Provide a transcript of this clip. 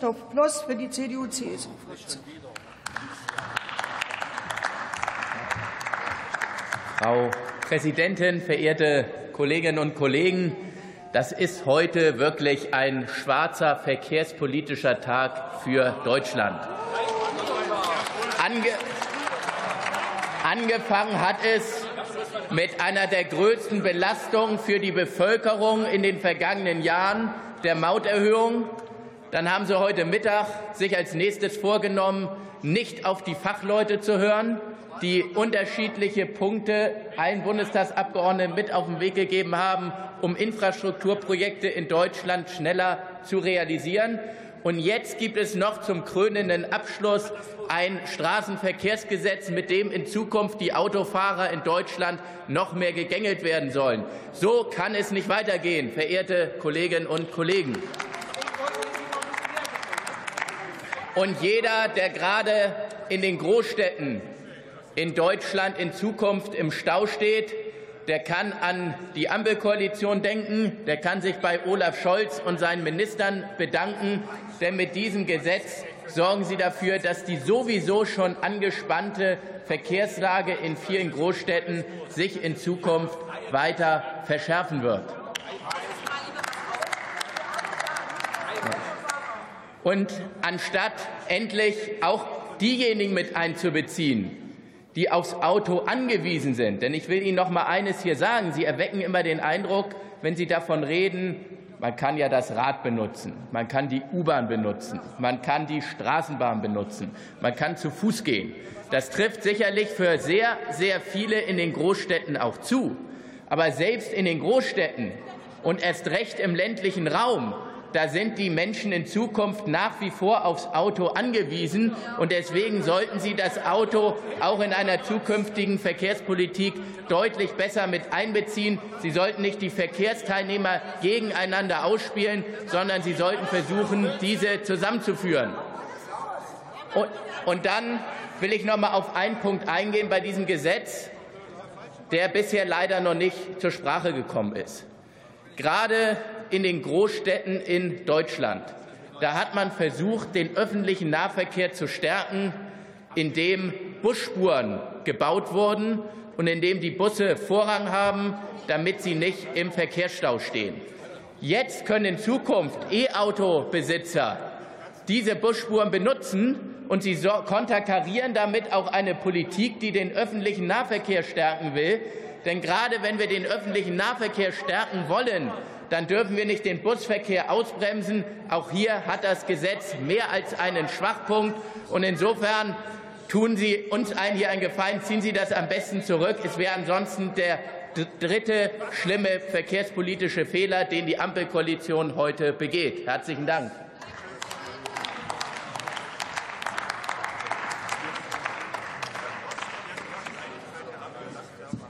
Christoph Ploss für die CDU-CSU-Fraktion. Frau Präsidentin, verehrte Kolleginnen und Kollegen! Das ist heute wirklich ein schwarzer verkehrspolitischer Tag für Deutschland. Ange Angefangen hat es mit einer der größten Belastungen für die Bevölkerung in den vergangenen Jahren, der Mauterhöhung. Dann haben Sie heute Mittag sich als nächstes vorgenommen, nicht auf die Fachleute zu hören, die unterschiedliche Punkte allen Bundestagsabgeordneten mit auf den Weg gegeben haben, um Infrastrukturprojekte in Deutschland schneller zu realisieren. Und jetzt gibt es noch zum krönenden Abschluss ein Straßenverkehrsgesetz, mit dem in Zukunft die Autofahrer in Deutschland noch mehr gegängelt werden sollen. So kann es nicht weitergehen, verehrte Kolleginnen und Kollegen. Und jeder, der gerade in den Großstädten in Deutschland in Zukunft im Stau steht, der kann an die Ampelkoalition denken, der kann sich bei Olaf Scholz und seinen Ministern bedanken, denn mit diesem Gesetz sorgen sie dafür, dass die sowieso schon angespannte Verkehrslage in vielen Großstädten sich in Zukunft weiter verschärfen wird. Und anstatt endlich auch diejenigen mit einzubeziehen, die aufs Auto angewiesen sind. Denn ich will Ihnen noch mal eines hier sagen. Sie erwecken immer den Eindruck, wenn Sie davon reden, man kann ja das Rad benutzen, man kann die U-Bahn benutzen, man kann die Straßenbahn benutzen, man kann zu Fuß gehen. Das trifft sicherlich für sehr, sehr viele in den Großstädten auch zu. Aber selbst in den Großstädten und erst recht im ländlichen Raum da sind die Menschen in Zukunft nach wie vor aufs Auto angewiesen. Und deswegen sollten Sie das Auto auch in einer zukünftigen Verkehrspolitik deutlich besser mit einbeziehen. Sie sollten nicht die Verkehrsteilnehmer gegeneinander ausspielen, sondern Sie sollten versuchen, diese zusammenzuführen. Und, und dann will ich noch mal auf einen Punkt eingehen bei diesem Gesetz, der bisher leider noch nicht zur Sprache gekommen ist. Gerade in den Großstädten in Deutschland. Da hat man versucht, den öffentlichen Nahverkehr zu stärken, indem Busspuren gebaut wurden und indem die Busse Vorrang haben, damit sie nicht im Verkehrsstau stehen. Jetzt können in Zukunft E-Auto-Besitzer diese Busspuren benutzen und sie konterkarieren damit auch eine Politik, die den öffentlichen Nahverkehr stärken will. Denn gerade wenn wir den öffentlichen Nahverkehr stärken wollen, dann dürfen wir nicht den Busverkehr ausbremsen. Auch hier hat das Gesetz mehr als einen Schwachpunkt. Und insofern tun Sie uns allen hier einen Gefallen, ziehen Sie das am besten zurück. Es wäre ansonsten der dritte schlimme verkehrspolitische Fehler, den die Ampelkoalition heute begeht. Herzlichen Dank.